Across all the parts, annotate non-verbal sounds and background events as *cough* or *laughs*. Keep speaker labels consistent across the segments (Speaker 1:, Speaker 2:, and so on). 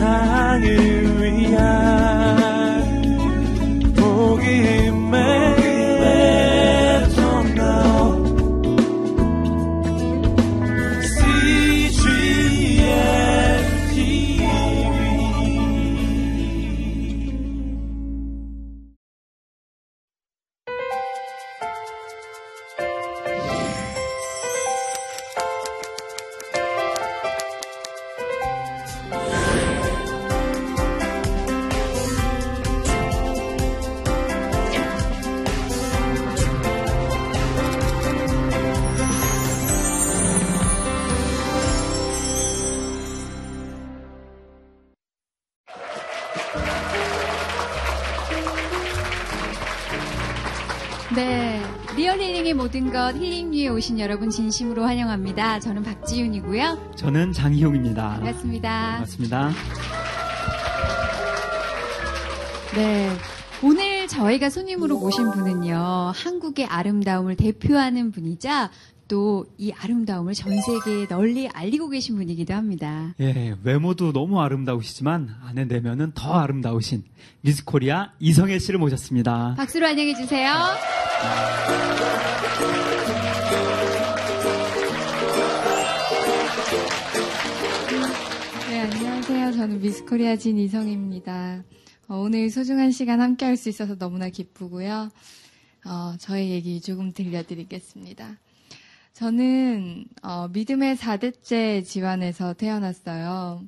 Speaker 1: 세상을
Speaker 2: 여러분 진심으로 환영합니다. 저는 박지윤이고요.
Speaker 3: 저는 장희용입니다.
Speaker 2: 반갑습니다.
Speaker 3: 반갑습니다.
Speaker 2: 네. 오늘 저희가 손님으로 모신 분은요, 한국의 아름다움을 대표하는 분이자 또 이 아름다움을 전 세계에 널리 알리고 계신 분이기도 합니다.
Speaker 3: 예, 외모도 너무 아름다우시지만 안에 내면은 더 아름다우신 미스 코리아 이성애 씨를 모셨습니다.
Speaker 2: 박수로 환영해
Speaker 4: 주세요. 저는 미스코리아 진 이성입니다. 어, 오늘 소중한 시간 함께 할 수 있어서 너무나 기쁘고요. 어, 저의 얘기 조금 들려드리겠습니다. 저는 어, 믿음의 4대째 집안에서 태어났어요.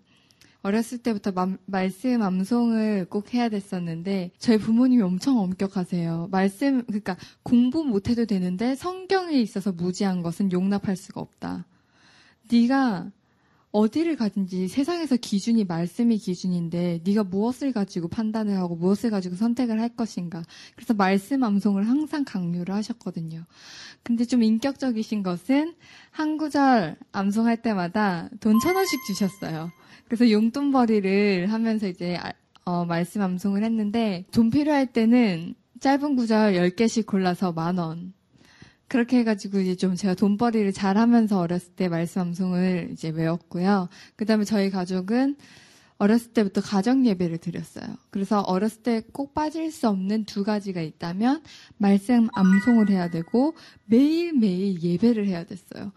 Speaker 4: 어렸을 때부터 마, 말씀 암송을 꼭 해야 됐었는데 저희 부모님이 엄청 엄격하세요. 말씀 그러니까 공부 못해도 되는데 성경에 있어서 무지한 것은 용납할 수가 없다. 네가 어디를 가든지 세상에서 기준이 말씀이 기준인데 네가 무엇을 가지고 판단을 하고 무엇을 가지고 선택을 할 것인가. 그래서 말씀 암송을 항상 강요를 하셨거든요. 근데 좀 인격적이신 것은 한 구절 암송할 때마다 돈 천 원씩 주셨어요. 그래서 용돈벌이를 하면서 이제 아, 어, 말씀 암송을 했는데 돈 필요할 때는 짧은 구절 10개씩 골라서 만 원. 그렇게 해가지고 이제 좀 제가 돈벌이를 잘 하면서 어렸을 때 말씀 암송을 이제 외웠고요. 그 다음에 저희 가족은 어렸을 때부터 가정 예배를 드렸어요. 그래서 어렸을 때 꼭 빠질 수 없는 두 가지가 있다면 말씀 암송을 해야 되고 매일매일 예배를 해야 됐어요.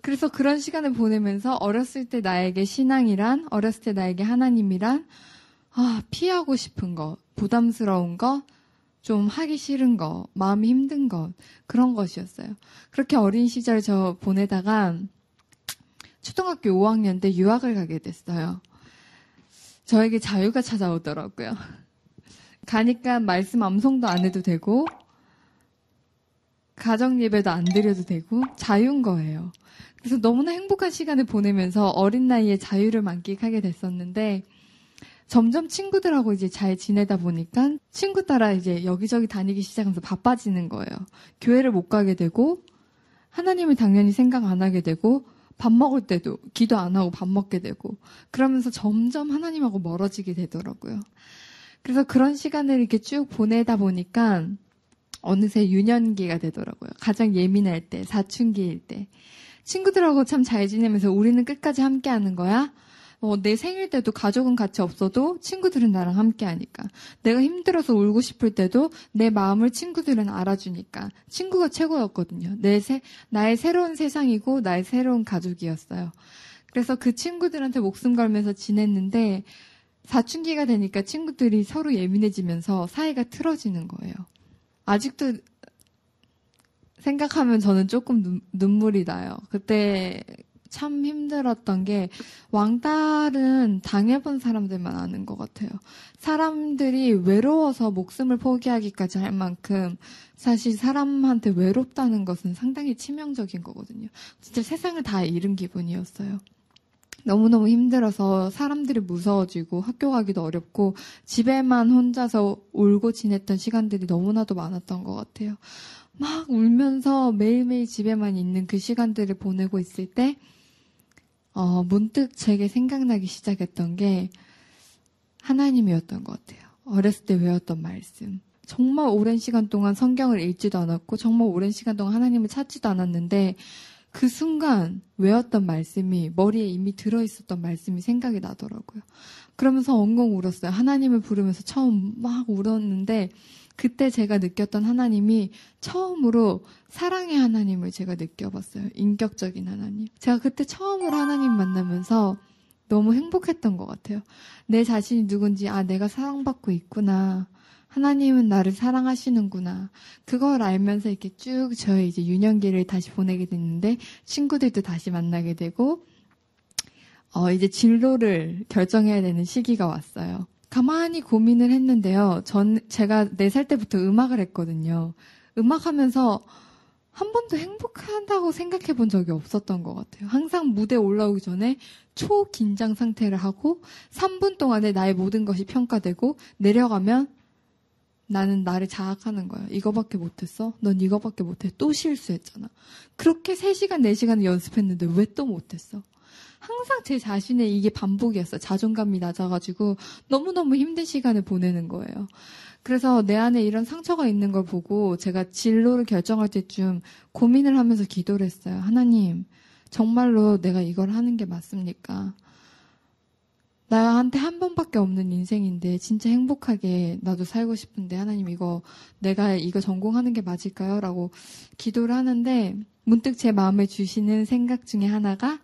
Speaker 4: 그래서 그런 시간을 보내면서 어렸을 때 나에게 신앙이란, 어렸을 때 나에게 하나님이란, 아, 피하고 싶은 것, 부담스러운 것, 좀 하기 싫은 것, 마음이 힘든 것, 그런 것이었어요. 그렇게 어린 시절 저 보내다가 초등학교 5학년 때 유학을 가게 됐어요. 저에게 자유가 찾아오더라고요. *laughs* 가니까 말씀 암송도 안 해도 되고, 가정 예배도 안 드려도 되고, 자유인 거예요. 그래서 너무나 행복한 시간을 보내면서 어린 나이에 자유를 만끽하게 됐었는데 점점 친구들하고 이제 잘 지내다 보니까 친구 따라 이제 여기저기 다니기 시작하면서 바빠지는 거예요. 교회를 못 가게 되고 하나님을 당연히 생각 안 하게 되고 밥 먹을 때도 기도 안 하고 밥 먹게 되고 그러면서 점점 하나님하고 멀어지게 되더라고요. 그래서 그런 시간을 이렇게 쭉 보내다 보니까 어느새 유년기가 되더라고요. 가장 예민할 때, 사춘기일 때. 친구들하고 참 잘 지내면서 우리는 끝까지 함께 하는 거야? 어, 내 생일 때도 가족은 같이 없어도 친구들은 나랑 함께 하니까. 내가 힘들어서 울고 싶을 때도 내 마음을 친구들은 알아주니까. 친구가 최고였거든요. 내 새, 나의 새로운 세상이고 나의 새로운 가족이었어요. 그래서 그 친구들한테 목숨 걸면서 지냈는데 사춘기가 되니까 친구들이 서로 예민해지면서 사이가 틀어지는 거예요. 아직도 생각하면 저는 조금 눈, 눈물이 나요. 그때 참 힘들었던 게 왕따는 당해본 사람들만 아는 것 같아요. 사람들이 외로워서 목숨을 포기하기까지 할 만큼 사실 사람한테 외롭다는 것은 상당히 치명적인 거거든요. 진짜 세상을 다 잃은 기분이었어요. 너무너무 힘들어서 사람들이 무서워지고 학교 가기도 어렵고 집에만 혼자서 울고 지냈던 시간들이 너무나도 많았던 것 같아요. 막 울면서 매일매일 집에만 있는 그 시간들을 보내고 있을 때, 어, 문득 제게 생각나기 시작했던 게 하나님이었던 것 같아요. 어렸을 때 외웠던 말씀. 정말 오랜 시간 동안 성경을 읽지도 않았고, 정말 오랜 시간 동안 하나님을 찾지도 않았는데, 그 순간 외웠던 말씀이 머리에 이미 들어있었던 말씀이 생각이 나더라고요. 그러면서 엉엉 울었어요. 하나님을 부르면서 처음 막 울었는데 그때 제가 느꼈던 하나님이 처음으로 사랑의 하나님을 제가 느껴봤어요. 인격적인 하나님. 제가 그때 처음으로 하나님 만나면서 너무 행복했던 것 같아요. 내 자신이 누군지, 아, 내가 사랑받고 있구나. 하나님은 나를 사랑하시는구나. 그걸 알면서 이렇게 쭉 저의 이제 유년기를 다시 보내게 됐는데, 친구들도 다시 만나게 되고, 어, 이제 진로를 결정해야 되는 시기가 왔어요. 가만히 고민을 했는데요. 전, 제가 4살 때부터 음악을 했거든요. 음악하면서 한 번도 행복하다고 생각해 본 적이 없었던 것 같아요. 항상 무대 올라오기 전에 초긴장 상태를 하고 3분 동안에 나의 모든 것이 평가되고 내려가면 나는 나를 자학하는 거야. 이거밖에 못했어? 넌 이거밖에 못해. 또 실수했잖아. 그렇게 3시간, 4시간을 연습했는데 왜 또 못했어? 항상 제 자신의 이게 반복이었어요. 자존감이 낮아가지고 너무너무 힘든 시간을 보내는 거예요. 그래서 내 안에 이런 상처가 있는 걸 보고 제가 진로를 결정할 때쯤 고민을 하면서 기도를 했어요. 하나님, 정말로 내가 이걸 하는 게 맞습니까? 나한테 한 번밖에 없는 인생인데 진짜 행복하게 나도 살고 싶은데 하나님 이거 내가 이거 전공하는 게 맞을까요? 라고 기도를 하는데 문득 제 마음에 주시는 생각 중에 하나가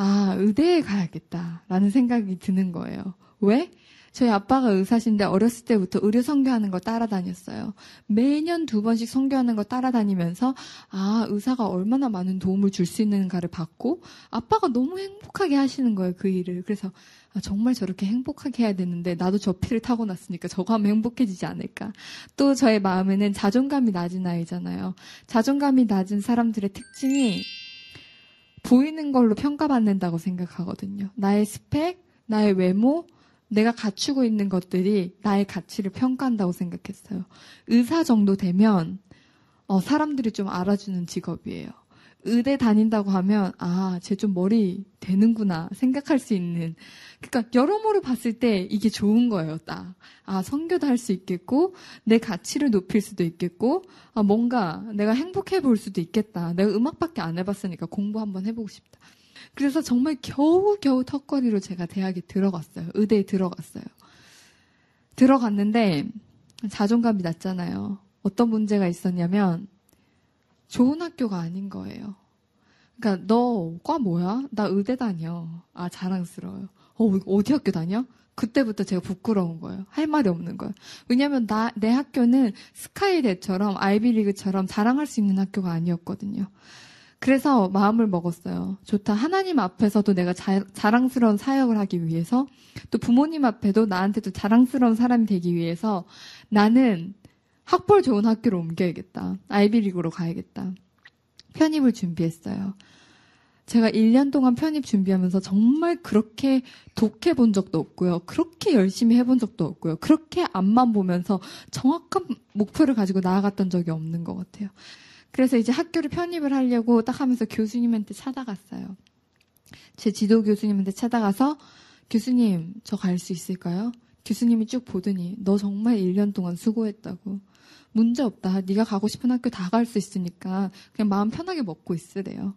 Speaker 4: 아, 의대에 가야겠다라는 생각이 드는 거예요. 왜? 저희 아빠가 의사신데 어렸을 때부터 의료 선교하는 거 따라다녔어요. 매년 두 번씩 선교하는 거 따라다니면서 아 의사가 얼마나 많은 도움을 줄 수 있는가를 봤고 아빠가 너무 행복하게 하시는 거예요 그 일을. 그래서 아, 정말 저렇게 행복하게 해야 되는데 나도 저 피를 타고 났으니까 저거 하면 행복해지지 않을까. 또 저의 마음에는 자존감이 낮은 아이잖아요. 자존감이 낮은 사람들의 특징이 보이는 걸로 평가받는다고 생각하거든요. 나의 스펙, 나의 외모, 내가 갖추고 있는 것들이 나의 가치를 평가한다고 생각했어요. 의사 정도 되면 어, 사람들이 좀 알아주는 직업이에요. 의대 다닌다고 하면 아, 쟤 좀 머리 되는구나 생각할 수 있는. 그러니까 여러모로 봤을 때 이게 좋은 거예요, 딱. 아, 성교도 할 수 있겠고 내 가치를 높일 수도 있겠고 아, 뭔가 내가 행복해 볼 수도 있겠다. 내가 음악밖에 안 해 봤으니까 공부 한번 해 보고 싶다. 그래서 정말 겨우겨우 턱걸이로 제가 대학에 들어갔어요. 의대에 들어갔어요. 들어갔는데 자존감이 낮잖아요. 어떤 문제가 있었냐면 좋은 학교가 아닌 거예요. 그러니까 너 과 뭐야? 나 의대 다녀. 아 자랑스러워요. 어 어디 학교 다녀? 그때부터 제가 부끄러운 거예요. 할 말이 없는 거예요. 왜냐하면 나, 내 학교는 스카이대처럼 아이비리그처럼 자랑할 수 있는 학교가 아니었거든요. 그래서 마음을 먹었어요. 좋다. 하나님 앞에서도 내가 자, 자랑스러운 사역을 하기 위해서 또 부모님 앞에도 나한테도 자랑스러운 사람이 되기 위해서 나는 학벌 좋은 학교로 옮겨야겠다. 아이비리그로 가야겠다. 편입을 준비했어요. 제가 1년 동안 편입 준비하면서 정말 그렇게 독해 본 적도 없고요. 그렇게 열심히 해본 적도 없고요. 그렇게 앞만 보면서 정확한 목표를 가지고 나아갔던 적이 없는 것 같아요. 그래서 이제 학교를 편입을 하려고 딱 하면서 교수님한테 찾아갔어요. 제 지도 교수님한테 찾아가서 교수님, 저 갈 수 있을까요? 교수님이 쭉 보더니 너 정말 1년 동안 수고했다고. 문제 없다. 네가 가고 싶은 학교 다 갈 수 있으니까 그냥 마음 편하게 먹고 있으래요.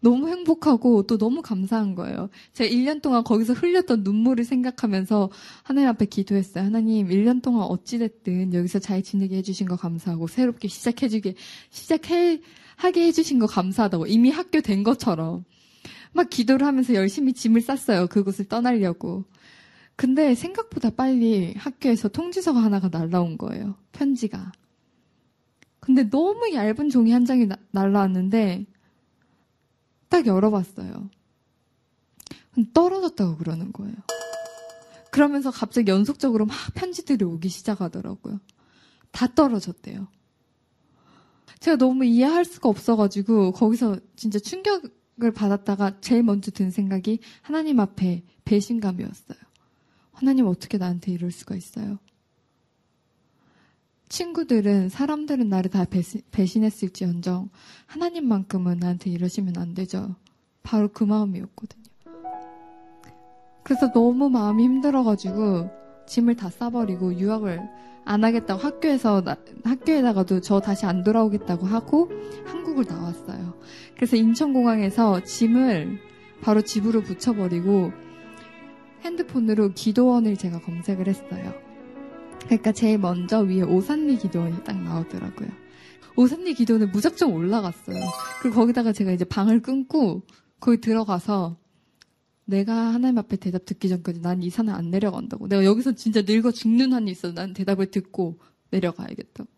Speaker 4: 너무 행복하고 또 너무 감사한 거예요. 제가 1년 동안 거기서 흘렸던 눈물을 생각하면서 하나님 앞에 기도했어요. 하나님, 1년 동안 어찌됐든 여기서 잘 지내게 해주신 거 감사하고 새롭게 시작해주게, 시작해, 하게 해주신 거 감사하다고. 이미 학교 된 것처럼. 막 기도를 하면서 열심히 짐을 쌌어요. 그곳을 떠나려고. 근데 생각보다 빨리 학교에서 통지서가 하나가 날라온 거예요. 편지가. 근데 너무 얇은 종이 한 장이 나, 날라왔는데 딱 열어봤어요. 떨어졌다고 그러는 거예요. 그러면서 갑자기 연속적으로 막 편지들이 오기 시작하더라고요. 다 떨어졌대요. 제가 너무 이해할 수가 없어가지고 거기서 진짜 충격을 받았다가 제일 먼저 든 생각이 하나님 앞에 배신감이었어요. 하나님 어떻게 나한테 이럴 수가 있어요? 친구들은 사람들은 나를 다 배신, 했을지언정 하나님만큼은 나한테 이러시면 안 되죠. 바로 그 마음이었거든요. 그래서 너무 마음이 힘들어가지고 짐을 다 싸버리고 유학을 안 하겠다고 학교에서 나- 학교에다가도 저 다시 안 돌아오겠다고 하고 한국을 나왔어요. 그래서 인천공항에서 짐을 바로 집으로 붙여버리고 핸드폰으로 기도원을 제가 검색을 했어요. 그러니까 제일 먼저 위에 오산리 기도원이 딱 나오더라고요. 오산리 기도원에 무작정 올라갔어요. 그리고 거기다가 제가 이제 방을 끊고 거기 들어가서 내가 하나님 앞에 대답 듣기 전까지 난 이 산을 안 내려간다고. 내가 여기서 진짜 늙어 죽는 한이 있어. 난 대답을 듣고 내려가야겠다고.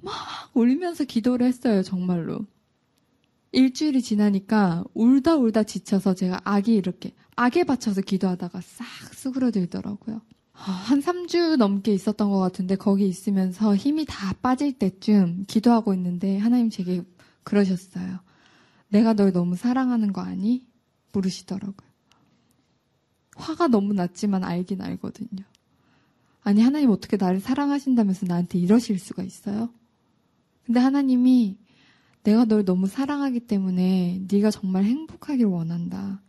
Speaker 4: 막 울면서 기도를 했어요, 정말로. 일주일이 지나니까 울다 울다 지쳐서 제가 악이 이렇게, 악에 받쳐서 기도하다가 싹 수그러들더라고요. 아, 한 3주 넘게 있었던 것 같은데 거기 있으면서 힘이 다 빠질 때쯤 기도하고 있는데 하나님 제게 그러셨어요. 내가 널 너무 사랑하는 거 아니? 물으시더라고요. 화가 너무 났지만 알긴 알거든요. 아니 하나님 어떻게 나를 사랑하신다면서 나한테 이러실 수가 있어요? 근데 하나님이 내가 널 너무 사랑하기 때문에 네가 정말 행복하길 원한다.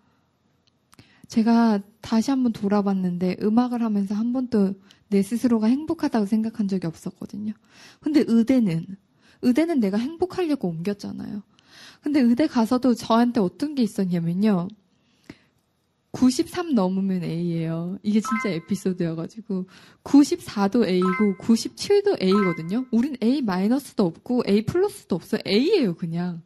Speaker 4: 제가 다시 한번 돌아봤는데 음악을 하면서 한 번도 내 스스로가 행복하다고 생각한 적이 없었거든요. 근데 의대는 의대는 내가 행복하려고 옮겼잖아요. 근데 의대 가서도 저한테 어떤 게 있었냐면요. 93 넘으면 A예요. 이게 진짜 에피소드여가지고 94도 A고 97도 A거든요. 우린 A 마이너스도 없고 A 플러스도 없어요. A예요, 그냥.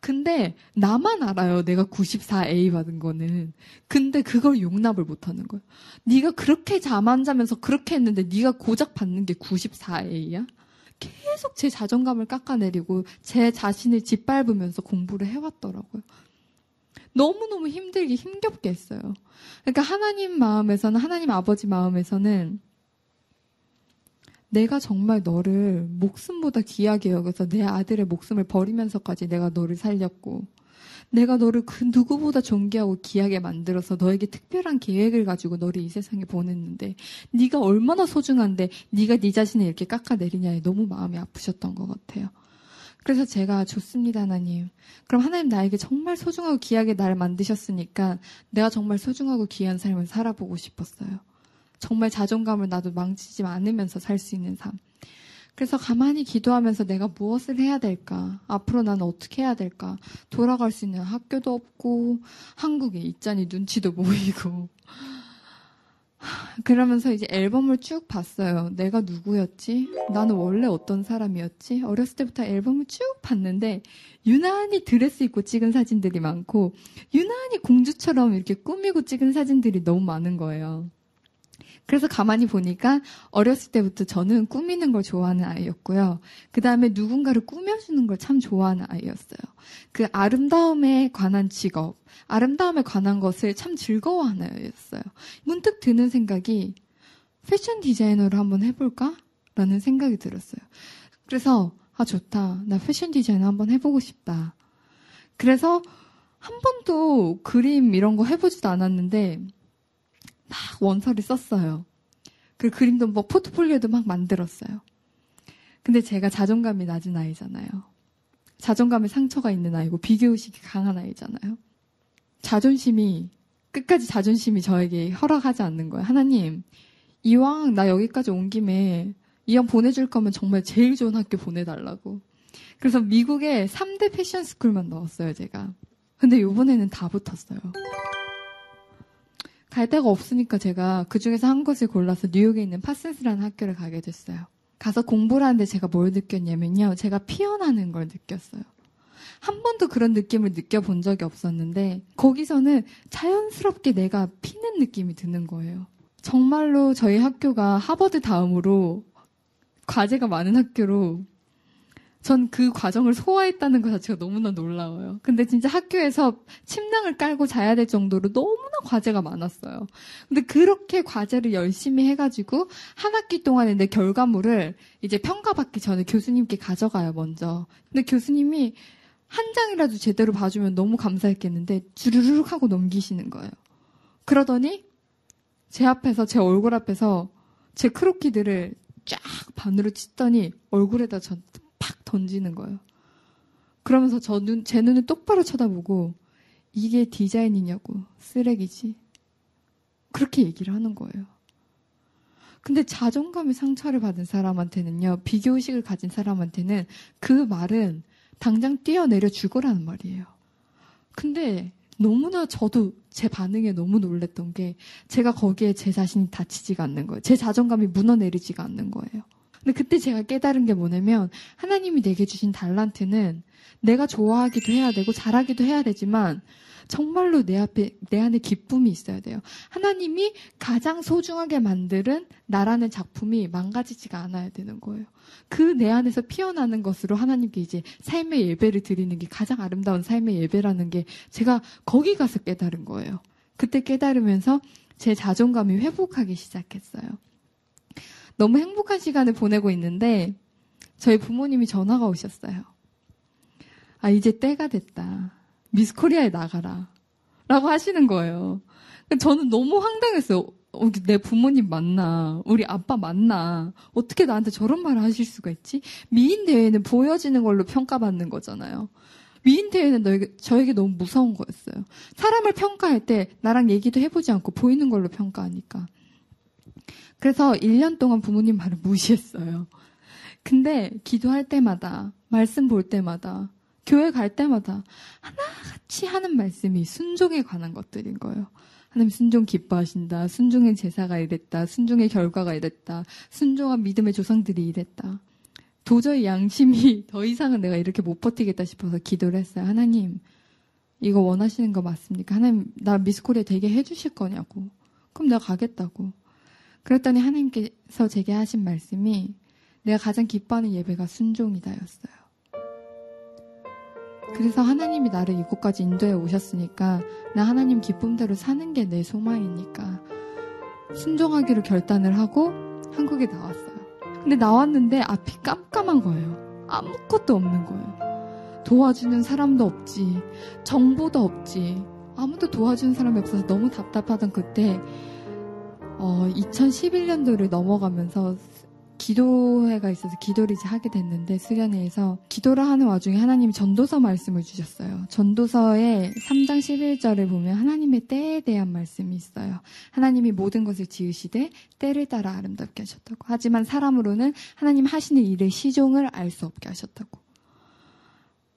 Speaker 4: 근데 나만 알아요. 내가 94 A 받은 거는. 근데 그걸 용납을 못하는 거예요. 네가 그렇게 잠 안 자면서 그렇게 했는데 네가 고작 받는 게 94 A야? 계속 제 자존감을 깎아내리고 제 자신을 짓밟으면서 공부를 해왔더라고요. 너무너무 힘들게 힘겹게 했어요. 그러니까 하나님 마음에서는, 하나님 아버지 마음에서는 내가 정말 너를 목숨보다 귀하게 여겨서 내 아들의 목숨을 버리면서까지 내가 너를 살렸고, 내가 너를 그 누구보다 존귀하고 귀하게 만들어서 너에게 특별한 계획을 가지고 너를 이 세상에 보냈는데 네가 얼마나 소중한데 네가 네 자신을 이렇게 깎아내리냐에 너무 마음이 아프셨던 것 같아요. 그래서 제가 좋습니다, 하나님. 그럼 하나님 나에게 정말 소중하고 귀하게 나를 만드셨으니까 내가 정말 소중하고 귀한 삶을 살아보고 싶었어요. 정말 자존감을 나도 망치지 않으면서 살 수 있는 삶. 그래서 가만히 기도하면서 내가 무엇을 해야 될까? 앞으로 나는 어떻게 해야 될까? 돌아갈 수 있는 학교도 없고, 한국에 있자니 눈치도 *laughs* 보이고. 그러면서 이제 앨범을 쭉 봤어요. 내가 누구였지? 나는 원래 어떤 사람이었지? 어렸을 때부터 앨범을 쭉 봤는데, 유난히 드레스 입고 찍은 사진들이 많고, 유난히 공주처럼 이렇게 꾸미고 찍은 사진들이 너무 많은 거예요. 그래서 가만히 보니까 어렸을 때부터 저는 꾸미는 걸 좋아하는 아이였고요. 그 다음에 누군가를 꾸며주는 걸 참 좋아하는 아이였어요. 그 아름다움에 관한 직업, 아름다움에 관한 것을 참 즐거워하는 아이였어요. 문득 드는 생각이 패션 디자이너를 한번 해볼까? 라는 생각이 들었어요. 그래서, 아, 좋다. 나 패션 디자이너 한번 해보고 싶다. 그래서 한 번도 그림 이런 거 해보지도 않았는데, 막 원서를 썼어요. 그 그림도 뭐 포트폴리오도 막 만들었어요. 근데 제가 자존감이 낮은 아이잖아요. 자존감에 상처가 있는 아이고 비교의식이 강한 아이잖아요. 자존심이 끝까지 자존심이 저에게 허락하지 않는 거예요. 하나님, 이왕 나 여기까지 온 김에 이왕 보내줄 거면 정말 제일 좋은 학교 보내달라고. 그래서 미국에 3대 패션 스쿨만 넣었어요, 제가. 근데 요번에는 다 붙었어요. 갈 데가 없으니까 제가 그 중에서 한 곳을 골라서 뉴욕에 있는 파슨스라는 학교를 가게 됐어요. 가서 공부를 하는데 제가 뭘 느꼈냐면요. 제가 피어나는 걸 느꼈어요. 한 번도 그런 느낌을 느껴본 적이 없었는데 거기서는 자연스럽게 내가 피는 느낌이 드는 거예요. 정말로 저희 학교가 하버드 다음으로 과제가 많은 학교로 전 그 과정을 소화했다는 것 자체가 너무나 놀라워요. 근데 진짜 학교에서 침낭을 깔고 자야 될 정도로 너무나 과제가 많았어요. 근데 그렇게 과제를 열심히 해가지고 한 학기 동안에 내 결과물을 이제 평가받기 전에 교수님께 가져가요, 먼저. 근데 교수님이 한 장이라도 제대로 봐주면 너무 감사했겠는데 주르륵 하고 넘기시는 거예요. 그러더니 제 앞에서 제 얼굴 앞에서 제 크로키들을 쫙 반으로 찢더니 얼굴에다 전 팍 던지는 거예요. 그러면서 저 눈, 제 눈을 똑바로 쳐다보고 이게 디자인이냐고 쓰레기지. 그렇게 얘기를 하는 거예요. 근데 자존감의 상처를 받은 사람한테는요, 비교의식을 가진 사람한테는 그 말은 당장 뛰어내려 죽으라는 말이에요. 근데 너무나 저도 제 반응에 너무 놀랬던 게 제가 거기에 제 자신이 다치지가 않는 거예요. 제 자존감이 무너내리지가 않는 거예요. 근데 그때 제가 깨달은 게 뭐냐면 하나님이 내게 주신 달란트는 내가 좋아하기도 해야 되고 잘하기도 해야 되지만 정말로 내 앞에 내 안에 기쁨이 있어야 돼요. 하나님이 가장 소중하게 만드는 나라는 작품이 망가지지가 않아야 되는 거예요. 그 내 안에서 피어나는 것으로 하나님께 이제 삶의 예배를 드리는 게 가장 아름다운 삶의 예배라는 게 제가 거기 가서 깨달은 거예요. 그때 깨달으면서 제 자존감이 회복하기 시작했어요. 너무 행복한 시간을 보내고 있는데 저희 부모님이 전화가 오셨어요. 아, 이제 때가 됐다. 미스 코리아에 나가라. 라고 하시는 거예요. 저는 너무 황당했어요. 어, 내 부모님 맞나? 우리 아빠 맞나? 어떻게 나한테 저런 말을 하실 수가 있지? 미인 대회는 보여지는 걸로 평가받는 거잖아요. 미인 대회는 너에게, 저에게 너무 무서운 거였어요. 사람을 평가할 때 나랑 얘기도 해보지 않고 보이는 걸로 평가하니까. 그래서 1년 동안 부모님 말을 무시했어요. 근데 기도할 때마다, 말씀 볼 때마다, 교회 갈 때마다 하나같이 하는 말씀이 순종에 관한 것들인 거예요. 하나님 순종 기뻐하신다. 순종의 제사가 이랬다. 순종의 결과가 이랬다. 순종한 믿음의 조상들이 이랬다. 도저히 양심이 *laughs* 더 이상은 내가 이렇게 못 버티겠다 싶어서 기도를 했어요. 하나님, 이거 원하시는 거 맞습니까? 하나님, 나 미스코리아 되게 해주실 거냐고. 그럼 내가 가겠다고. 그랬더니 하나님께서 제게 하신 말씀이 내가 가장 기뻐하는 예배가 순종이다였어요. 그래서 하나님이 나를 이곳까지 인도해 오셨으니까 나 하나님 기쁨대로 사는 게 내 소망이니까 순종하기로 결단을 하고 한국에 나왔어요. 근데 나왔는데 앞이 깜깜한 거예요. 아무것도 없는 거예요. 도와주는 사람도 없지, 정보도 없지, 아무도 도와주는 사람이 없어서 너무 답답하던 그때 어, 2011년도를 넘어가면서 기도회가 있어서 기도를 이제 하게 됐는데 수련회에서 기도를 하는 와중에 하나님이 전도서 말씀을 주셨어요. 전도서의 3장 11절을 보면 하나님의 때에 대한 말씀이 있어요. 하나님이 모든 것을 지으시되 때를 따라 아름답게 하셨다고. 하지만 사람으로는 하나님 하시는 일의 시종을 알 수 없게 하셨다고.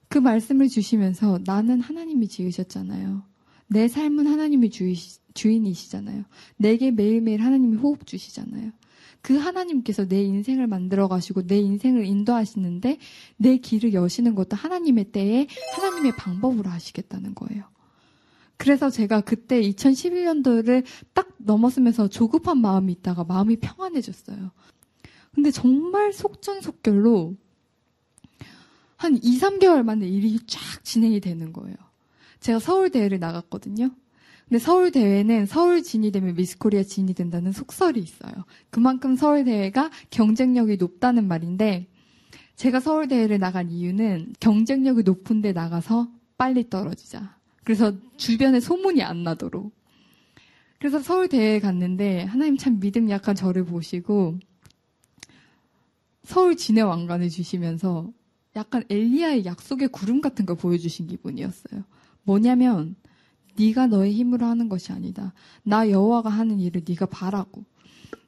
Speaker 4: 그 말씀을 주시면서 나는 하나님이 지으셨잖아요. 내 삶은 하나님이 주이, 주인이시잖아요. 내게 매일매일 하나님이 호흡 주시잖아요. 그 하나님께서 내 인생을 만들어 가시고 내 인생을 인도하시는데 내 길을 여시는 것도 하나님의 때에 하나님의 방법으로 하시겠다는 거예요. 그래서 제가 그때 2011년도를 딱 넘었으면서 조급한 마음이 있다가 마음이 평안해졌어요. 근데 정말 속전속결로 한 2, 3개월 만에 일이 쫙 진행이 되는 거예요. 제가 서울 대회를 나갔거든요. 근데 서울 대회는 서울 진이 되면 미스코리아 진이 된다는 속설이 있어요. 그만큼 서울 대회가 경쟁력이 높다는 말인데 제가 서울 대회를 나간 이유는 경쟁력이 높은데 나가서 빨리 떨어지자. 그래서 주변에 소문이 안 나도록. 그래서 서울 대회에 갔는데 하나님 참 믿음 약한 저를 보시고 서울 진의 왕관을 주시면서 약간 엘리야의 약속의 구름 같은 걸 보여주신 기분이었어요. 뭐냐면 네가 너의 힘으로 하는 것이 아니다. 나 여호와가 하는 일을 네가 바라고.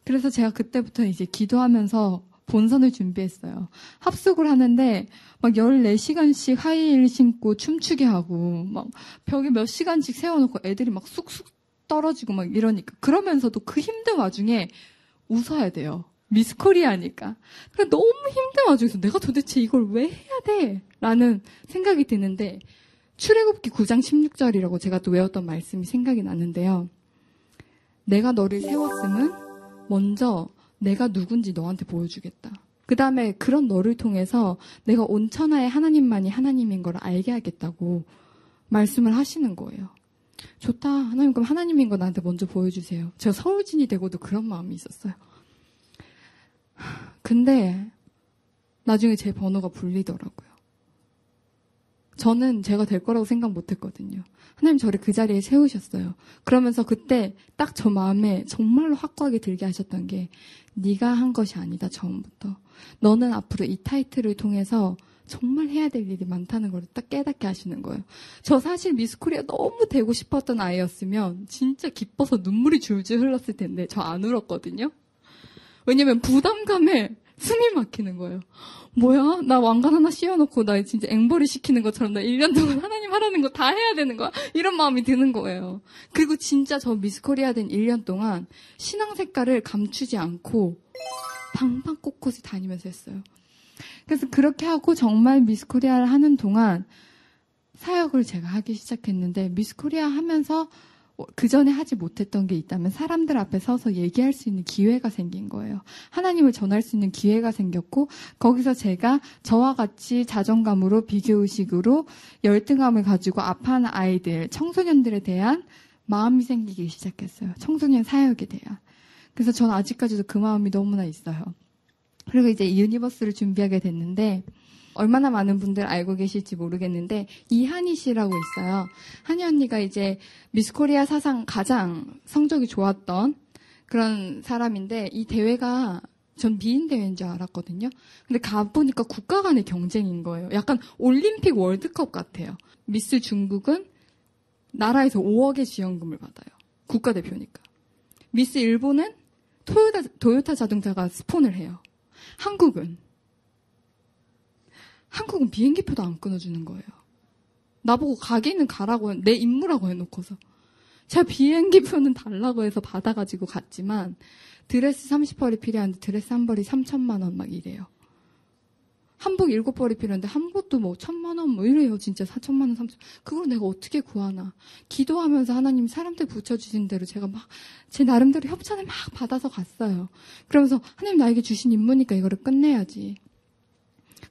Speaker 4: 그래서 제가 그때부터 이제 기도하면서 본선을 준비했어요. 합숙을 하는데 막 14시간씩 하이힐 신고 춤추게 하고 막 벽에 몇 시간씩 세워놓고 애들이 막 쑥쑥 떨어지고 막 이러니까 그러면서도 그 힘든 와중에 웃어야 돼요. 미스 코리아니까. 그러니까 너무 힘든 와중에서 내가 도대체 이걸 왜 해야 돼? 라는 생각이 드는데 출애굽기 9장 16절이라고 제가 또 외웠던 말씀이 생각이 나는데요. 내가 너를 세웠음은 먼저 내가 누군지 너한테 보여주겠다. 그 다음에 그런 너를 통해서 내가 온 천하의 하나님만이 하나님인 걸 알게 하겠다고 말씀을 하시는 거예요. 좋다. 하나님 그럼 하나님인 거 나한테 먼저 보여주세요. 제가 서울진이 되고도 그런 마음이 있었어요. 근데 나중에 제 번호가 불리더라고요. 저는 제가 될 거라고 생각 못 했거든요. 하나님 저를 그 자리에 세우셨어요. 그러면서 그때 딱 저 마음에 정말로 확고하게 들게 하셨던 게 네가 한 것이 아니다 처음부터. 너는 앞으로 이 타이틀을 통해서 정말 해야 될 일이 많다는 걸 딱 깨닫게 하시는 거예요. 저 사실 미스코리아 너무 되고 싶었던 아이였으면 진짜 기뻐서 눈물이 줄줄 흘렀을 텐데 저 안 울었거든요. 왜냐면 부담감에 숨이 막히는 거예요. 뭐야? 나 왕관 하나 씌워놓고 나 진짜 앵벌이 시키는 것처럼 나 1년 동안 하나님 하라는 거 다 해야 되는 거야? 이런 마음이 드는 거예요. 그리고 진짜 저 미스 코리아 된 1년 동안 신앙 색깔을 감추지 않고 방방 곳곳이 다니면서 했어요. 그래서 그렇게 하고 정말 미스 코리아를 하는 동안 사역을 제가 하기 시작했는데 미스 코리아 하면서 그 전에 하지 못했던 게 있다면 사람들 앞에 서서 얘기할 수 있는 기회가 생긴 거예요. 하나님을 전할 수 있는 기회가 생겼고 거기서 제가 저와 같이 자존감으로 비교 의식으로 열등감을 가지고 아파하는 아이들, 청소년들에 대한 마음이 생기기 시작했어요. 청소년 사역에 대한. 그래서 저는 아직까지도 그 마음이 너무나 있어요. 그리고 이제 유니버스를 준비하게 됐는데 얼마나 많은 분들 알고 계실지 모르겠는데 이하늬 씨라고 있어요. 하늬 언니가 이제 미스 코리아 사상 가장 성적이 좋았던 그런 사람인데 이 대회가 전 미인 대회인 줄 알았거든요. 근데 가보니까 국가 간의 경쟁인 거예요. 약간 올림픽 월드컵 같아요. 미스 중국은 나라에서 5억의 지원금을 받아요. 국가대표니까. 미스 일본은 토요타, 토요타 자동차가 스폰을 해요. 한국은 한국은 비행기표도 안 끊어주는 거예요. 나보고 가기는 가라고 내 임무라고 해놓고서 제가 비행기표는 달라고 해서 받아가지고 갔지만 드레스 30벌이 필요한데 드레스 한 벌이 3천만 원 막 이래요. 한복 일곱 벌이 필요한데 한복도 뭐 천만 원 뭐 이래요. 진짜 4천만 원, 3천. 그걸 내가 어떻게 구하나. 기도하면서 하나님 사람들 붙여주신 대로 제가 막 제 나름대로 협찬을 막 받아서 갔어요. 그러면서 하나님 나에게 주신 임무니까 이거를 끝내야지.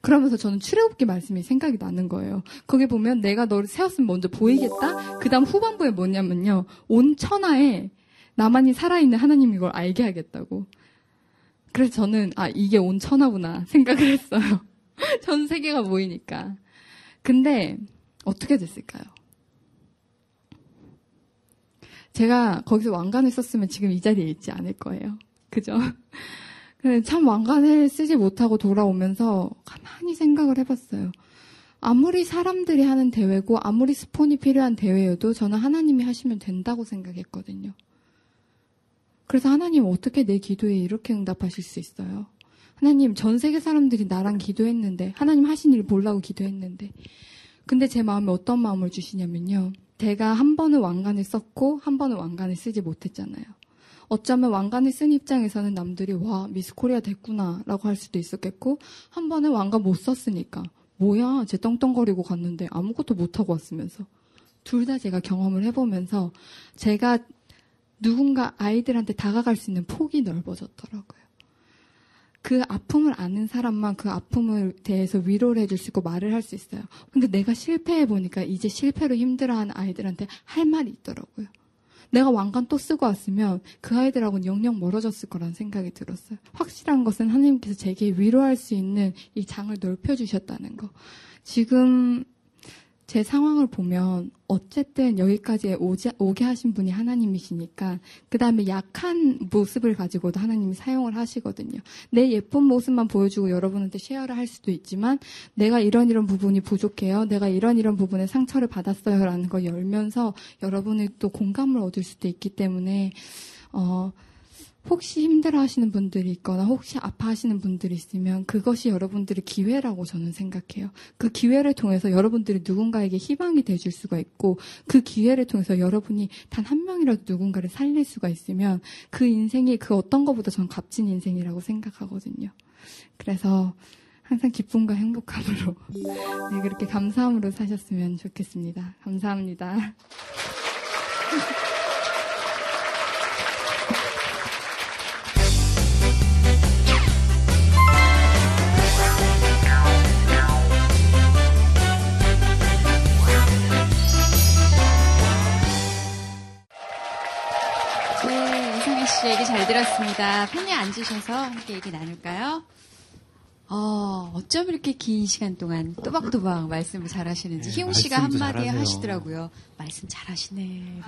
Speaker 4: 그러면서 저는 출애굽기 말씀이 생각이 나는 거예요. 거기 보면 내가 너를 세웠으면 먼저 보이겠다. 그다음 후반부에 뭐냐면요. 온 천하에 나만이 살아있는 하나님 이걸 알게 하겠다고. 그래서 저는 아 이게 온 천하구나 생각을 했어요. *laughs* 전 세계가 모이니까. 근데 어떻게 됐을까요? 제가 거기서 왕관을 썼으면 지금 이 자리에 있지 않을 거예요. 그죠? 참 왕관을 쓰지 못하고 돌아오면서 가만히 생각을 해봤어요. 아무리 사람들이 하는 대회고 아무리 스폰이 필요한 대회여도 저는 하나님이 하시면 된다고 생각했거든요. 그래서 하나님 어떻게 내 기도에 이렇게 응답하실 수 있어요? 하나님 전 세계 사람들이 나랑 기도했는데 하나님 하신 일 보려고 기도했는데 근데 제 마음에 어떤 마음을 주시냐면요. 제가 한 번은 왕관을 썼고 한 번은 왕관을 쓰지 못했잖아요. 어쩌면 왕관을 쓴 입장에서는 남들이 와 미스 코리아 됐구나라고 할 수도 있었겠고 한 번은 왕관 못 썼으니까 뭐야 쟤 떵떵거리고 갔는데 아무것도 못 하고 왔으면서 둘 다 제가 경험을 해보면서 제가 누군가 아이들한테 다가갈 수 있는 폭이 넓어졌더라고요. 그 아픔을 아는 사람만 그 아픔을 대해서 위로를 해줄 수 있고 말을 할 수 있어요. 근데 내가 실패해 보니까 이제 실패로 힘들어하는 아이들한테 할 말이 있더라고요. 내가 왕관 또 쓰고 왔으면 그 아이들하고는 영영 멀어졌을 거라는 생각이 들었어요. 확실한 것은 하나님께서 제게 위로할 수 있는 이 장을 넓혀주셨다는 거. 지금 제 상황을 보면 어쨌든 여기까지 오지, 오게 하신 분이 하나님이시니까 그 다음에 약한 모습을 가지고도 하나님이 사용을 하시거든요. 내 예쁜 모습만 보여주고 여러분한테 쉐어를 할 수도 있지만 내가 이런 이런 부분이 부족해요. 내가 이런 이런 부분에 상처를 받았어요라는 걸 열면서 여러분이 또 공감을 얻을 수도 있기 때문에 어 혹시 힘들어 하시는 분들이 있거나 혹시 아파하시는 분들이 있으면 그것이 여러분들의 기회라고 저는 생각해요. 그 기회를 통해서 여러분들이 누군가에게 희망이 돼줄 수가 있고 그 기회를 통해서 여러분이 단 한 명이라도 누군가를 살릴 수가 있으면 그 인생이 그 어떤 것보다 저는 값진 인생이라고 생각하거든요. 그래서 항상 기쁨과 행복함으로 *laughs* 네, 그렇게 감사함으로 사셨으면 좋겠습니다. 감사합니다.
Speaker 2: 잘 들었습니다. 편히 앉으셔서 함께 얘기 나눌까요? 어, 어쩜 이렇게 긴 시간 동안 또박또박 말씀을 잘 하시는지. 네, 희웅 씨가 한마디 하시더라고요. 말씀 잘 하시네.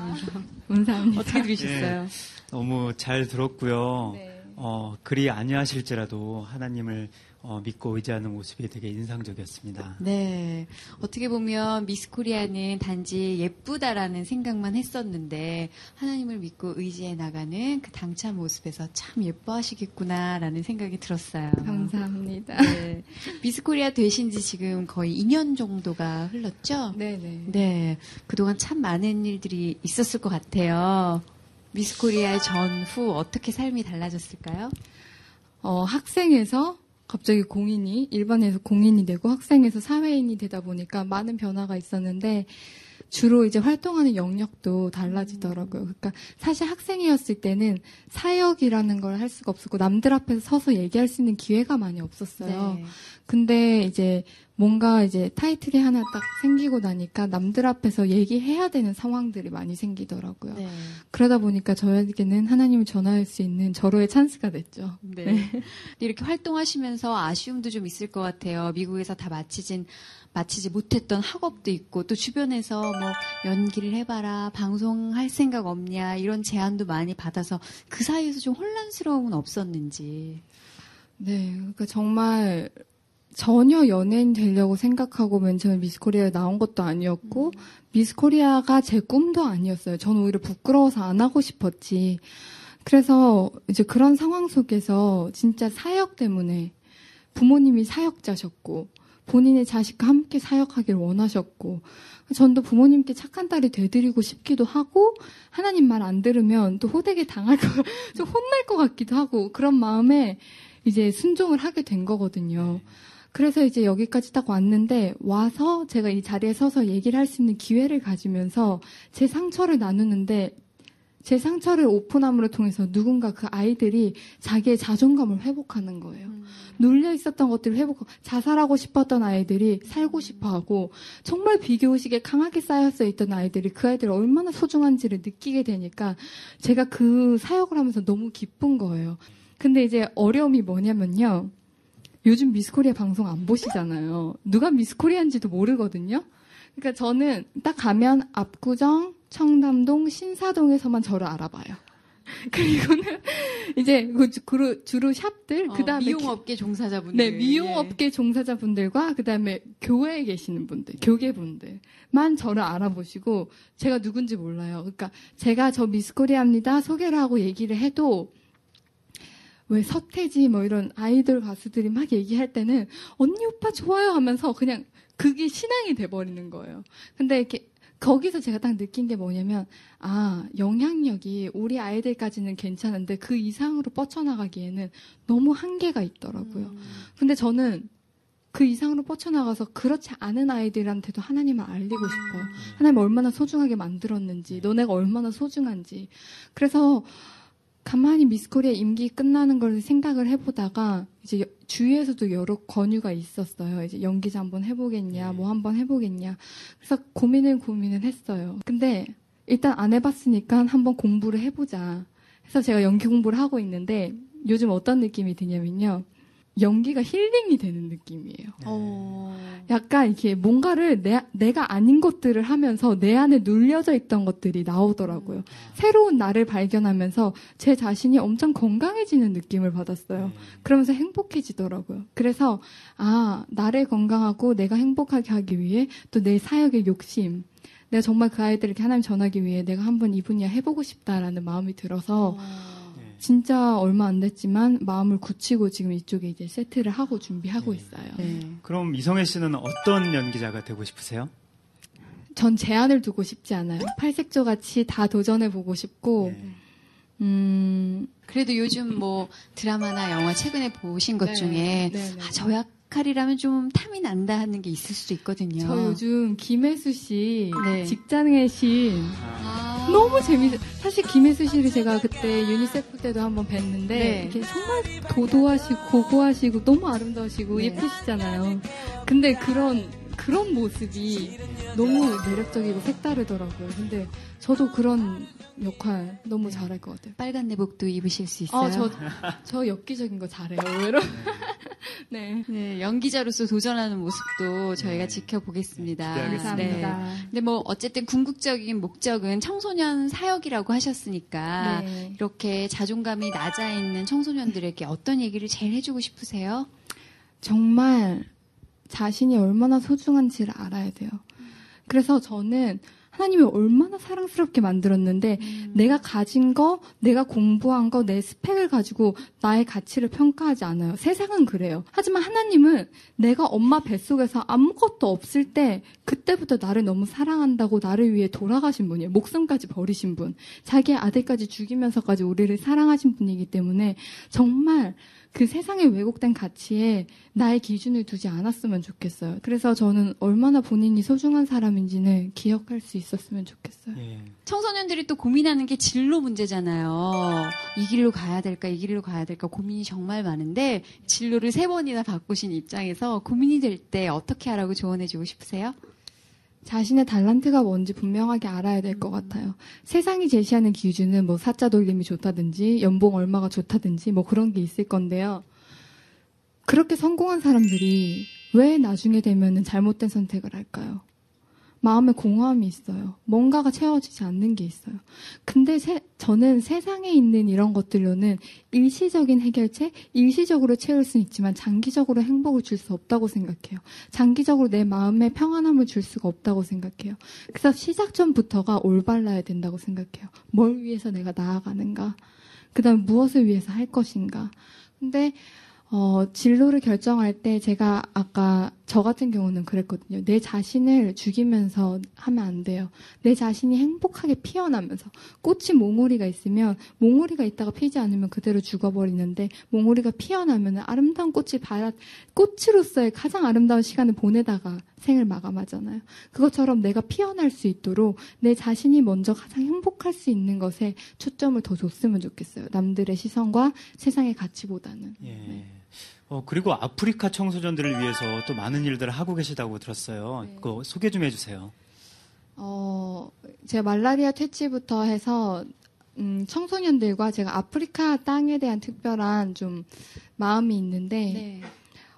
Speaker 4: 감사합니다.
Speaker 2: 어떻게 들으셨어요? 네,
Speaker 3: 너무 잘 들었고요. 네. 어, 그리 아니하실지라도 하나님을 어, 믿고 의지하는 모습이 되게 인상적이었습니다.
Speaker 2: 네. 어떻게 보면 미스 코리아는 단지 예쁘다라는 생각만 했었는데 하나님을 믿고 의지해 나가는 그 당찬 모습에서 참 예뻐하시겠구나라는 생각이 들었어요.
Speaker 4: 감사합니다.
Speaker 2: 네. 미스 코리아 되신 지 지금 거의 2년 정도가 흘렀죠?
Speaker 4: 네네.
Speaker 2: 네. 그동안 참 많은 일들이 있었을 것 같아요. 미스 코리아 전후 어떻게 삶이 달라졌을까요?
Speaker 4: 어, 학생에서 갑자기 공인이 일반에서 공인이 되고 학생에서 사회인이 되다 보니까 많은 변화가 있었는데 주로 이제 활동하는 영역도 달라지더라고요. 그러니까 사실 학생이었을 때는 사역이라는 걸 할 수가 없었고 남들 앞에서 서서 얘기할 수 있는 기회가 많이 없었어요.
Speaker 2: 네.
Speaker 4: 근데 이제 뭔가 이제 타이틀이 하나 딱 생기고 나니까 남들 앞에서 얘기해야 되는 상황들이 많이 생기더라고요.
Speaker 2: 네.
Speaker 4: 그러다 보니까 저에게는 하나님을 전할 수 있는 절호의 찬스가 됐죠.
Speaker 2: 네. 이렇게 활동하시면서 아쉬움도 좀 있을 것 같아요. 미국에서 다 마치진 마치지 못했던 학업도 있고 또 주변에서 뭐 연기를 해봐라 방송할 생각 없냐 이런 제안도 많이 받아서 그 사이에서 좀 혼란스러움은 없었는지.
Speaker 4: 네, 그러니까 정말 전혀 연예인 되려고 생각하고 맨 처음에 미스코리아에 나온 것도 아니었고 미스코리아가 제 꿈도 아니었어요. 저는 오히려 부끄러워서 안 하고 싶었지. 그래서 이제 그런 상황 속에서 진짜 사역 때문에 부모님이 사역자셨고 본인의 자식과 함께 사역하기를 원하셨고 전도 부모님께 착한 딸이 되드리고 싶기도 하고 하나님 말 안 들으면 또 호되게 당할 거, *laughs* 좀 혼날 것 같기도 하고 그런 마음에 이제 순종을 하게 된 거거든요. 그래서 이제 여기까지 딱 왔는데 와서 제가 이 자리에 서서 얘기를 할 수 있는 기회를 가지면서 제 상처를 나누는데 제 상처를 오픈함으로 통해서 누군가 그 아이들이 자기의 자존감을 회복하는 거예요. 눌려 있었던 것들을 회복하고 자살하고 싶었던 아이들이 살고 싶어하고 정말 비교의식에 강하게 쌓여서 있던 아이들이 그 아이들이 얼마나 소중한지를 느끼게 되니까 제가 그 사역을 하면서 너무 기쁜 거예요. 근데 이제 어려움이 뭐냐면요. 요즘 미스코리아 방송 안 보시잖아요. 누가 미스코리아인지도 모르거든요. 그러니까 저는 딱 가면 압구정, 청담동, 신사동에서만 저를 알아봐요. *laughs* 그리고는 이제 그 주- 주로, 샵들,
Speaker 2: 어,
Speaker 4: 그 다음에
Speaker 2: 미용업계 종사자분들.
Speaker 4: 네, 미용업계 종사자분들과 그다음에 교회에 계시는 분들, 교계분들만 저를 알아보시고 제가 누군지 몰라요. 그러니까 제가 저 미스코리아입니다. 소개를 하고 얘기를 해도 왜 서태지 뭐 이런 아이돌 가수들이 막 얘기할 때는 언니 오빠 좋아요 하면서 그냥 그게 신앙이 돼버리는 거예요. 근데 이렇게 거기서 제가 딱 느낀 게 뭐냐면 아 영향력이 우리 아이들까지는 괜찮은데 그 이상으로 뻗쳐나가기에는 너무 한계가 있더라고요.
Speaker 2: 음.
Speaker 4: 근데 저는 그 이상으로 뻗쳐나가서 그렇지 않은 아이들한테도 하나님을 알리고 싶어요. 하나님 얼마나 소중하게 만들었는지, 너네가 얼마나 소중한지. 그래서 가만히 미스코리아 임기 끝나는 걸 생각을 해보다가 이제 여- 주위에서도 여러 권유가 있었어요. 이제 연기자 한번 해보겠냐, 뭐 한번 해보겠냐. 그래서 고민을 고민을 했어요. 근데 일단 안 해봤으니까 한번 공부를 해보자. 그래서 제가 연기 공부를 하고 있는데 요즘 어떤 느낌이 드냐면요. 연기가 힐링이 되는 느낌이에요.
Speaker 2: 어.
Speaker 4: 약간 이렇게 뭔가를 내, 내가 아닌 것들을 하면서 내 안에 눌려져 있던 것들이 나오더라고요. 새로운 나를 발견하면서 제 자신이 엄청 건강해지는 느낌을 받았어요. 그러면서 행복해지더라고요. 그래서, 아, 나를 건강하고 내가 행복하게 하기 위해 또 내 사역의 욕심, 내가 정말 그 아이들에게 하나님 전하기 위해 내가 한번 이 분야 해보고 싶다라는 마음이 들어서
Speaker 3: 네.
Speaker 4: 진짜 얼마 안 됐지만 마음을 굳히고 지금 이쪽에 이제 세트를 하고 준비하고 있어요.
Speaker 2: 네.
Speaker 3: 그럼 이성애 씨는 어떤 연기자가 되고 싶으세요?
Speaker 4: 전 제한을 두고 싶지 않아요. 팔색조 같이 다 도전해 보고 싶고,
Speaker 3: 네.
Speaker 4: 음,
Speaker 2: 그래도 요즘 뭐 드라마나 영화 최근에 보신 것
Speaker 4: 네.
Speaker 2: 중에
Speaker 4: 네, 네.
Speaker 2: 아, 저 역할이라면 좀 탐이 난다 하는 게 있을 수도 있거든요.
Speaker 4: 저 요즘 김혜수 씨
Speaker 2: 네.
Speaker 4: 직장의 신
Speaker 2: 아.
Speaker 4: 너무 재밌어. 사실 김혜수 씨를 제가 그때 유니세프 때도 한번 뵀는데
Speaker 2: 네.
Speaker 4: 이렇게 정말 도도하시고 고고하시고 너무 아름다우시고
Speaker 2: 네.
Speaker 4: 예쁘시잖아요. 근데 그런 그런 모습이 너무 매력적이고 색다르더라고요. 근데 저도 그런 역할 너무
Speaker 2: 네.
Speaker 4: 잘할 것 같아요.
Speaker 2: 빨간 내복도 입으실 수 있어요.
Speaker 4: 아, 저, 저 엽기적인 거 잘해요, 의외로. *laughs* 네.
Speaker 2: 네, 연기자로서 도전하는 모습도 저희가 지켜보겠습니다.
Speaker 3: 기대하겠습니다.
Speaker 2: 네. 근데 뭐 어쨌든 궁극적인 목적은 청소년 사역이라고 하셨으니까
Speaker 4: 네.
Speaker 2: 이렇게 자존감이 낮아 있는 청소년들에게 어떤 얘기를 제일 해주고 싶으세요?
Speaker 4: 정말 자신이 얼마나 소중한지를 알아야 돼요. 그래서 저는 하나님이 얼마나 사랑스럽게 만들었는데 내가 가진 거, 내가 공부한 거, 내 스펙을 가지고 나의 가치를 평가하지 않아요. 세상은 그래요. 하지만 하나님은 내가 엄마 뱃속에서 아무것도 없을 때 그때부터 나를 너무 사랑한다고 나를 위해 돌아가신 분이에요. 목숨까지 버리신 분. 자기의 아들까지 죽이면서까지 우리를 사랑하신 분이기 때문에 정말 그 세상의 왜곡된 가치에 나의 기준을 두지 않았으면 좋겠어요. 그래서 저는 얼마나 본인이 소중한 사람인지는 기억할 수 있었으면 좋겠어요.
Speaker 3: 예.
Speaker 2: 청소년들이 또 고민하는 게 진로 문제잖아요. 이 길로 가야 될까, 이 길로 가야 될까 고민이 정말 많은데 진로를 세 번이나 바꾸신 입장에서 고민이 될 때 어떻게 하라고 조언해주고 싶으세요?
Speaker 4: 자신의 달란트가 뭔지 분명하게 알아야 될 것 같아요. 세상이 제시하는 기준은 뭐 사자 돌림이 좋다든지 연봉 얼마가 좋다든지 뭐 그런 게 있을 건데요. 그렇게 성공한 사람들이 왜 나중에 되면은 잘못된 선택을 할까요? 마음에 공허함이 있어요. 뭔가가 채워지지 않는 게 있어요. 근데 세- 저는 세상에 있는 이런 것들로는 일시적인 해결책, 일시적으로 채울 수는 있지만 장기적으로 행복을 줄 수 없다고 생각해요. 장기적으로 내 마음에 평안함을 줄 수가 없다고 생각해요. 그래서 시작 전부터가 올바라야 된다고 생각해요. 뭘 위해서 내가 나아가는가? 그 다음 무엇을 위해서 할 것인가? 근데 어, 진로를 결정할 때 제가 아까 저 같은 경우는 그랬거든요. 내 자신을 죽이면서 하면 안 돼요. 내 자신이 행복하게 피어나면서 꽃이 몽우리가 있으면 몽우리가 있다가 피지 않으면 그대로 죽어버리는데 몽우리가 피어나면 아름다운 꽃을 받아 꽃으로서의 가장 아름다운 시간을 보내다가 생을 마감하잖아요. 그것처럼 내가 피어날 수 있도록 내 자신이 먼저 가장 행복할 수 있는 것에 초점을 더 줬으면 좋겠어요. 남들의 시선과 세상의 가치보다는.
Speaker 3: 예.
Speaker 4: 네.
Speaker 3: 어, 그리고 아프리카 청소년들을 위해서 또 많은 일들을 하고 계시다고 들었어요.
Speaker 4: 네.
Speaker 3: 그거 소개 좀 해주세요.
Speaker 4: 어, 제가 말라리아 퇴치부터 해서 음, 청소년들과 제가 아프리카 땅에 대한 특별한 좀 마음이 있는데
Speaker 2: 네.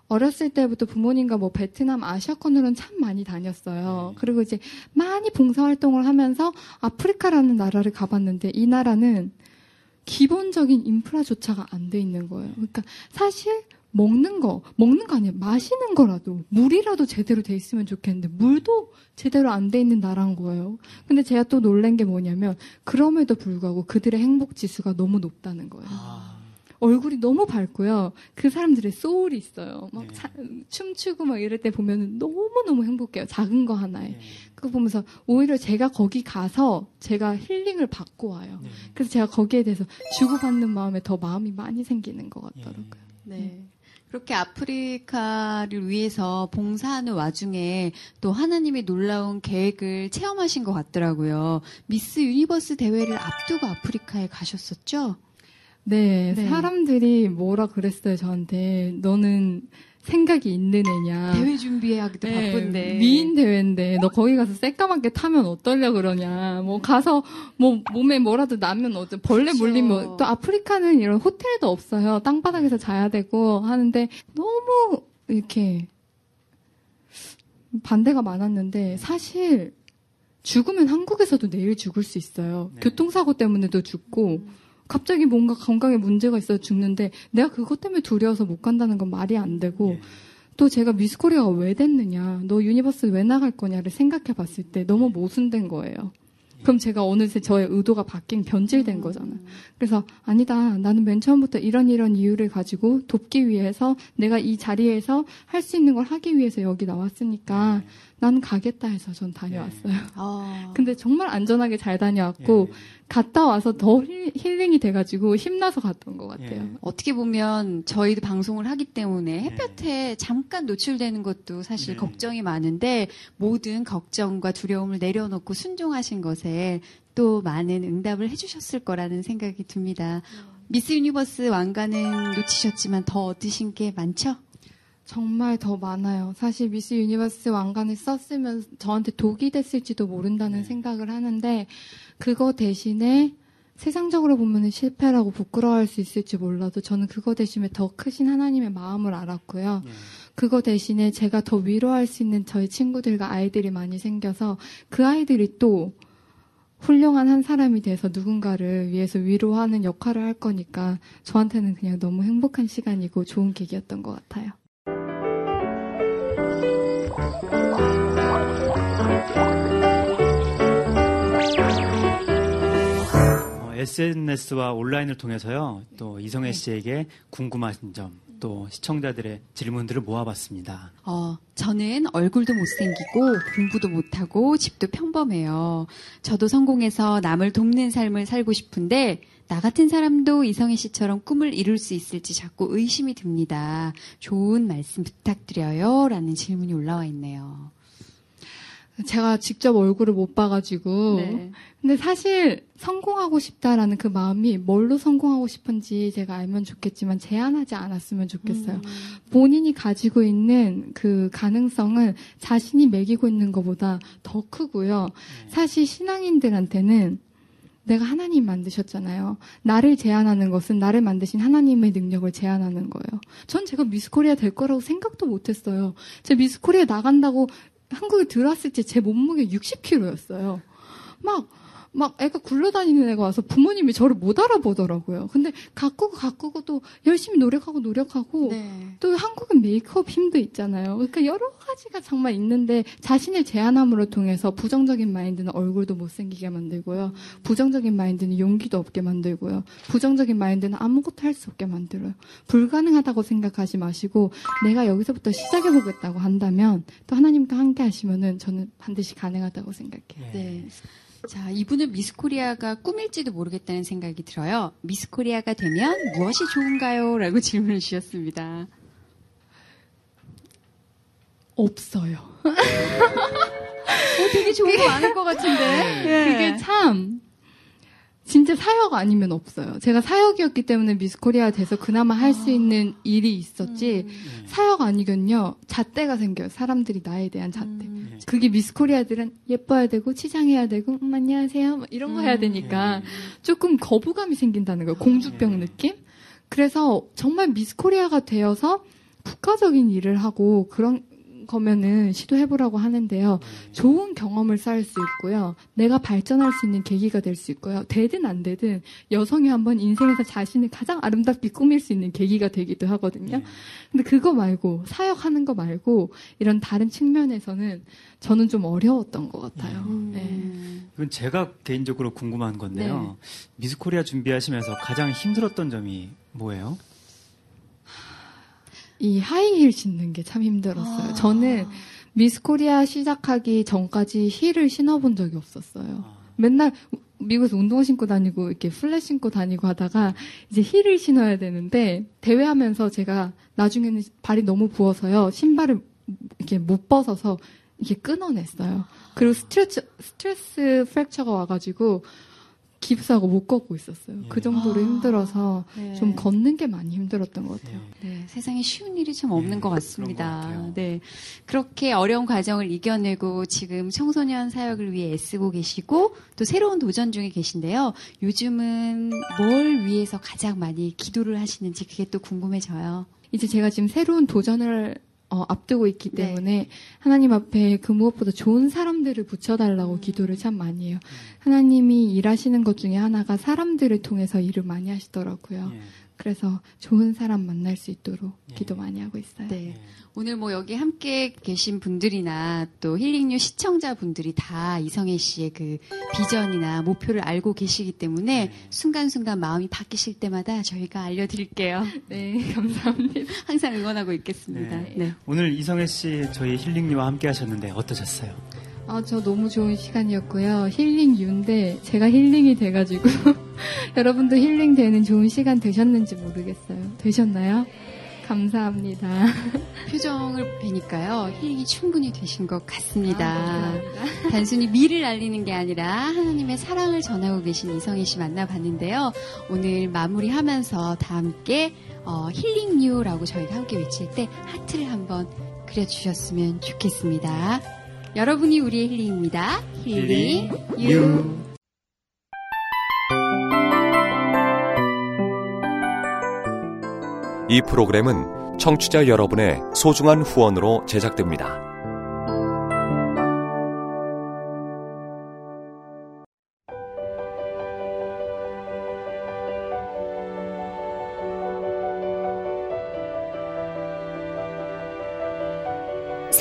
Speaker 4: 어렸을 때부터 부모님과 뭐 베트남 아시아권으로는 참 많이 다녔어요.
Speaker 3: 네.
Speaker 4: 그리고 이제 많이 봉사활동을 하면서 아프리카라는 나라를 가봤는데 이 나라는 기본적인 인프라조차가 안 돼 있는 거예요. 그러니까 사실 먹는 거, 먹는 거 아니에요. 마시는 거라도, 물이라도 제대로 돼 있으면 좋겠는데, 물도 제대로 안 돼 있는 나라인 거예요. 근데 제가 또 놀란 게 뭐냐면, 그럼에도 불구하고 그들의 행복 지수가 너무 높다는 거예요.
Speaker 3: 아,
Speaker 4: 얼굴이 너무 밝고요. 그 사람들의 소울이 있어요. 막
Speaker 3: 네.
Speaker 4: 차- 춤추고 막 이럴 때 보면 너무너무 행복해요. 작은 거 하나에.
Speaker 3: 예.
Speaker 4: 그거 보면서 오히려 제가 거기 가서 제가 힐링을 받고 와요.
Speaker 3: 네.
Speaker 4: 그래서 제가 거기에 대해서 주고받는 마음에 더 마음이 많이 생기는 것
Speaker 3: 예.
Speaker 4: 같더라고요.
Speaker 2: 네. 그렇게 아프리카를 위해서 봉사하는 와중에 또 하나님의 놀라운 계획을 체험하신 것 같더라고요. 미스 유니버스 대회를 앞두고 아프리카에 가셨었죠?
Speaker 4: 네,
Speaker 2: 네.
Speaker 4: 사람들이 뭐라 그랬어요, 저한테. 너는 생각이 있는 애냐.
Speaker 2: 대회 준비하기도
Speaker 4: 네,
Speaker 2: 바쁜데.
Speaker 4: 미인 대회인데 너 거기 가서 새까맣게 타면 어쩔려 그러냐. 뭐 가서 뭐 몸에 뭐라도 나면 어째 벌레
Speaker 2: 그렇죠.
Speaker 4: 물리면 또 아프리카는 이런 호텔도 없어요. 땅바닥에서 자야 되고 하는데 너무 이렇게 반대가 많았는데 사실 죽으면 한국에서도 내일 죽을 수 있어요.
Speaker 3: 네.
Speaker 4: 교통사고 때문에도 죽고 갑자기 뭔가 건강에 문제가 있어 서 죽는데 내가 그것 때문에 두려워서 못 간다는 건 말이 안 되고
Speaker 3: 예.
Speaker 4: 또 제가 미스 코리아가 왜 됐느냐, 너 유니버스 왜 나갈 거냐를 생각해 봤을 때 너무 모순된 거예요. 그럼 제가 어느새 저의 의도가 바뀐 변질된 거잖아요. 그래서 아니다. 나는 맨 처음부터 이런 이런 이유를 가지고 돕기 위해서 내가 이 자리에서 할 수 있는 걸 하기 위해서 여기 나왔으니까
Speaker 3: 네.
Speaker 4: 나는 가겠다 해서 전 다녀왔어요.
Speaker 2: 아, *laughs*
Speaker 4: 근데 정말 안전하게 잘 다녀왔고
Speaker 3: 예.
Speaker 4: 갔다 와서 더 힐- 힐링이 돼가지고 힘나서 갔던 것 같아요.
Speaker 3: 예.
Speaker 2: 어떻게 보면 저희도 방송을 하기 때문에 햇볕에 잠깐 노출되는 것도 사실
Speaker 3: 네.
Speaker 2: 걱정이 많은데 모든 걱정과 두려움을 내려놓고 순종하신 것에 또 많은 응답을 해주셨을 거라는 생각이 듭니다. 미스 유니버스 왕관은 놓치셨지만 더 얻으신 게 많죠?
Speaker 4: 정말 더 많아요. 사실 미스 유니버스 왕관을 썼으면 저한테 독이 됐을지도 모른다는
Speaker 3: 네.
Speaker 4: 생각을 하는데 그거 대신에 세상적으로 보면 실패라고 부끄러워할 수 있을지 몰라도 저는 그거 대신에 더 크신 하나님의 마음을 알았고요.
Speaker 3: 예.
Speaker 4: 그거 대신에 제가 더 위로할 수 있는 저희 친구들과 아이들이 많이 생겨서 그 아이들이 또 훌륭한 한 사람이 돼서 누군가를 위해서 위로하는 역할을 할 거니까 저한테는 그냥 너무 행복한 시간이고 좋은 계기였던 것 같아요.
Speaker 3: 어, SNS와 온라인을 통해서요, 또 이성애 씨에게 궁금하신 점, 또 시청자들의 질문들을 모아봤습니다.
Speaker 2: 어, 저는 얼굴도 못생기고 공부도 못하고 집도 평범해요. 저도 성공해서 남을 돕는 삶을 살고 싶은데 나 같은 사람도 이성애 씨처럼 꿈을 이룰 수 있을지 자꾸 의심이 듭니다. 좋은 말씀 부탁드려요. 라는 질문이 올라와 있네요.
Speaker 4: 제가 직접 얼굴을 못 봐가지고.
Speaker 2: 네.
Speaker 4: 근데 사실 성공하고 싶다라는 그 마음이 뭘로 성공하고 싶은지 제가 알면 좋겠지만 제한하지 않았으면 좋겠어요. 본인이 가지고 있는 그 가능성은 자신이 매기고 있는 것보다 더 크고요. 사실 신앙인들한테는 내가 하나님 만드셨잖아요. 나를 제한하는 것은 나를 만드신 하나님의 능력을 제한하는 거예요. 전 제가 미스코리아 될 거라고 생각도 못 했어요. 제가 미스코리아 나간다고 한국에 들어왔을 때 제 몸무게 60kg였어요. 막, 막 애가 굴러다니는 애가 와서 부모님이 저를 못 알아보더라고요. 근데 가꾸고 가꾸고 또 열심히 노력하고 노력하고
Speaker 2: 네.
Speaker 4: 또 한국은 메이크업 힘도 있잖아요. 그러니까 여러 가지가 정말 있는데 자신을 제한함으로 통해서 부정적인 마인드는 얼굴도 못생기게 만들고요. 부정적인 마인드는 용기도 없게 만들고요. 부정적인 마인드는 아무것도 할 수 없게 만들어요. 불가능하다고 생각하지 마시고 내가 여기서부터 시작해 보겠다고 한다면 또 하나님과 함께 하시면은 저는 반드시 가능하다고 생각해요.
Speaker 2: 네. 자, 이분은 미스코리아가 꿈일지도 모르겠다는 생각이 들어요. 미스코리아가 되면 무엇이 좋은가요? 라고 질문을 주셨습니다.
Speaker 4: 없어요.
Speaker 2: 어, 되게 좋은 거 많을 것 같은데.
Speaker 4: 그게 참 진짜 사역 아니면 없어요. 제가 사역이었기 때문에 미스코리아 돼서 그나마 할수 있는 일이 있었지 사역 아니면요 잣대가 생겨요. 사람들이 나에 대한 잣대.
Speaker 2: 음.
Speaker 4: 그게 미스코리아들은 예뻐야 되고 치장해야 되고 음, 안녕하세요 막 이런 거 해야 되니까 조금 거부감이 생긴다는 거예요. 공주병 느낌. 그래서 정말 미스코리아가 되어서 국가적인 일을 하고 그런 거면은 시도해보라고 하는데요. 좋은 경험을 쌓을 수 있고요. 내가 발전할 수 있는 계기가 될 수 있고요. 되든 안 되든 여성이 한번 인생에서 자신을 가장 아름답게 꾸밀 수 있는 계기가 되기도 하거든요. 근데 그거 말고 사역하는 거 말고 이런 다른 측면에서는 저는 좀 어려웠던 것 같아요. 네.
Speaker 2: 음.
Speaker 3: 이건 제가 개인적으로 궁금한 건데요. 미스 코리아 준비하시면서 가장 힘들었던 점이 뭐예요?
Speaker 4: 이 하이힐 신는 게 참 힘들었어요.
Speaker 2: 아.
Speaker 4: 저는 미스 코리아 시작하기 전까지 힐을 신어본 적이 없었어요.
Speaker 3: 아,
Speaker 4: 맨날 우- 미국에서 운동화 신고 다니고 이렇게 flat 신고 다니고 하다가 이제 힐을 신어야 되는데 대회하면서 제가 나중에는 발이 너무 부어서요 신발을 이렇게 못 벗어서 이렇게 끊어냈어요. 그리고 stress stress fracture가 와가지고 깁스하고 못 걷고 있었어요. 그 정도로
Speaker 2: 아.
Speaker 4: 힘들어서
Speaker 2: 네.
Speaker 4: 좀 걷는 게 많이 힘들었던 것 같아요.
Speaker 2: 네, 세상에 쉬운 일이 참 없는
Speaker 3: 네,
Speaker 2: 것 같습니다.
Speaker 3: 것.
Speaker 2: 네. 그렇게 어려운 과정을 이겨내고 지금 청소년 사역을 위해 애쓰고 계시고 또 새로운 도전 중에 계신데요. 요즘은 뭘 위해서 가장 많이 기도를 하시는지 그게 또 궁금해져요.
Speaker 4: 이제 제가 지금 새로운 도전을 어, 앞두고 있기
Speaker 2: 네.
Speaker 4: 때문에 하나님 앞에 그 무엇보다 좋은 사람들을 붙여달라고
Speaker 2: 음.
Speaker 4: 기도를 참 많이 해요. 하나님이 일하시는 것 중에 하나가 사람들을 통해서 일을 많이 하시더라고요.
Speaker 3: 예.
Speaker 4: 그래서 좋은 사람 만날 수 있도록
Speaker 3: 예.
Speaker 4: 기도 많이 하고 있어요.
Speaker 2: 네. 오늘 뭐 여기 함께 계신 분들이나 또 힐링유 시청자분들이 다 이성혜 씨의 그 비전이나 목표를 알고 계시기 때문에 순간순간 마음이 바뀌실 때마다 저희가 알려드릴게요. *laughs*
Speaker 4: 네, *laughs* 감사합니다.
Speaker 2: 항상 응원하고 있겠습니다.
Speaker 3: 네.
Speaker 2: 네.
Speaker 3: 오늘 이성혜 씨 저희 힐링유와 함께 하셨는데 어떠셨어요?
Speaker 4: 아, 저 너무 좋은 시간이었고요. 힐링유인데 제가 힐링이 돼가지고 *laughs* 여러분도 힐링 되는 좋은 시간 되셨는지 모르겠어요. 되셨나요? 감사합니다. *laughs*
Speaker 2: 표정을 뵈니까요, 힐링이 충분히 되신 것 같습니다.
Speaker 4: 아.
Speaker 2: 단순히 미를 알리는 게 아니라 하나님의 사랑을 전하고 계신 이성혜 씨 만나봤는데요. 오늘 마무리하면서 다 함께 어, 힐링유라고 저희가 함께 외칠 때 하트를 한번 그려주셨으면 좋겠습니다. 여러분이 우리의 힐링입니다. 힐링유.
Speaker 5: 이 프로그램은 청취자 여러분의 소중한 후원으로 제작됩니다.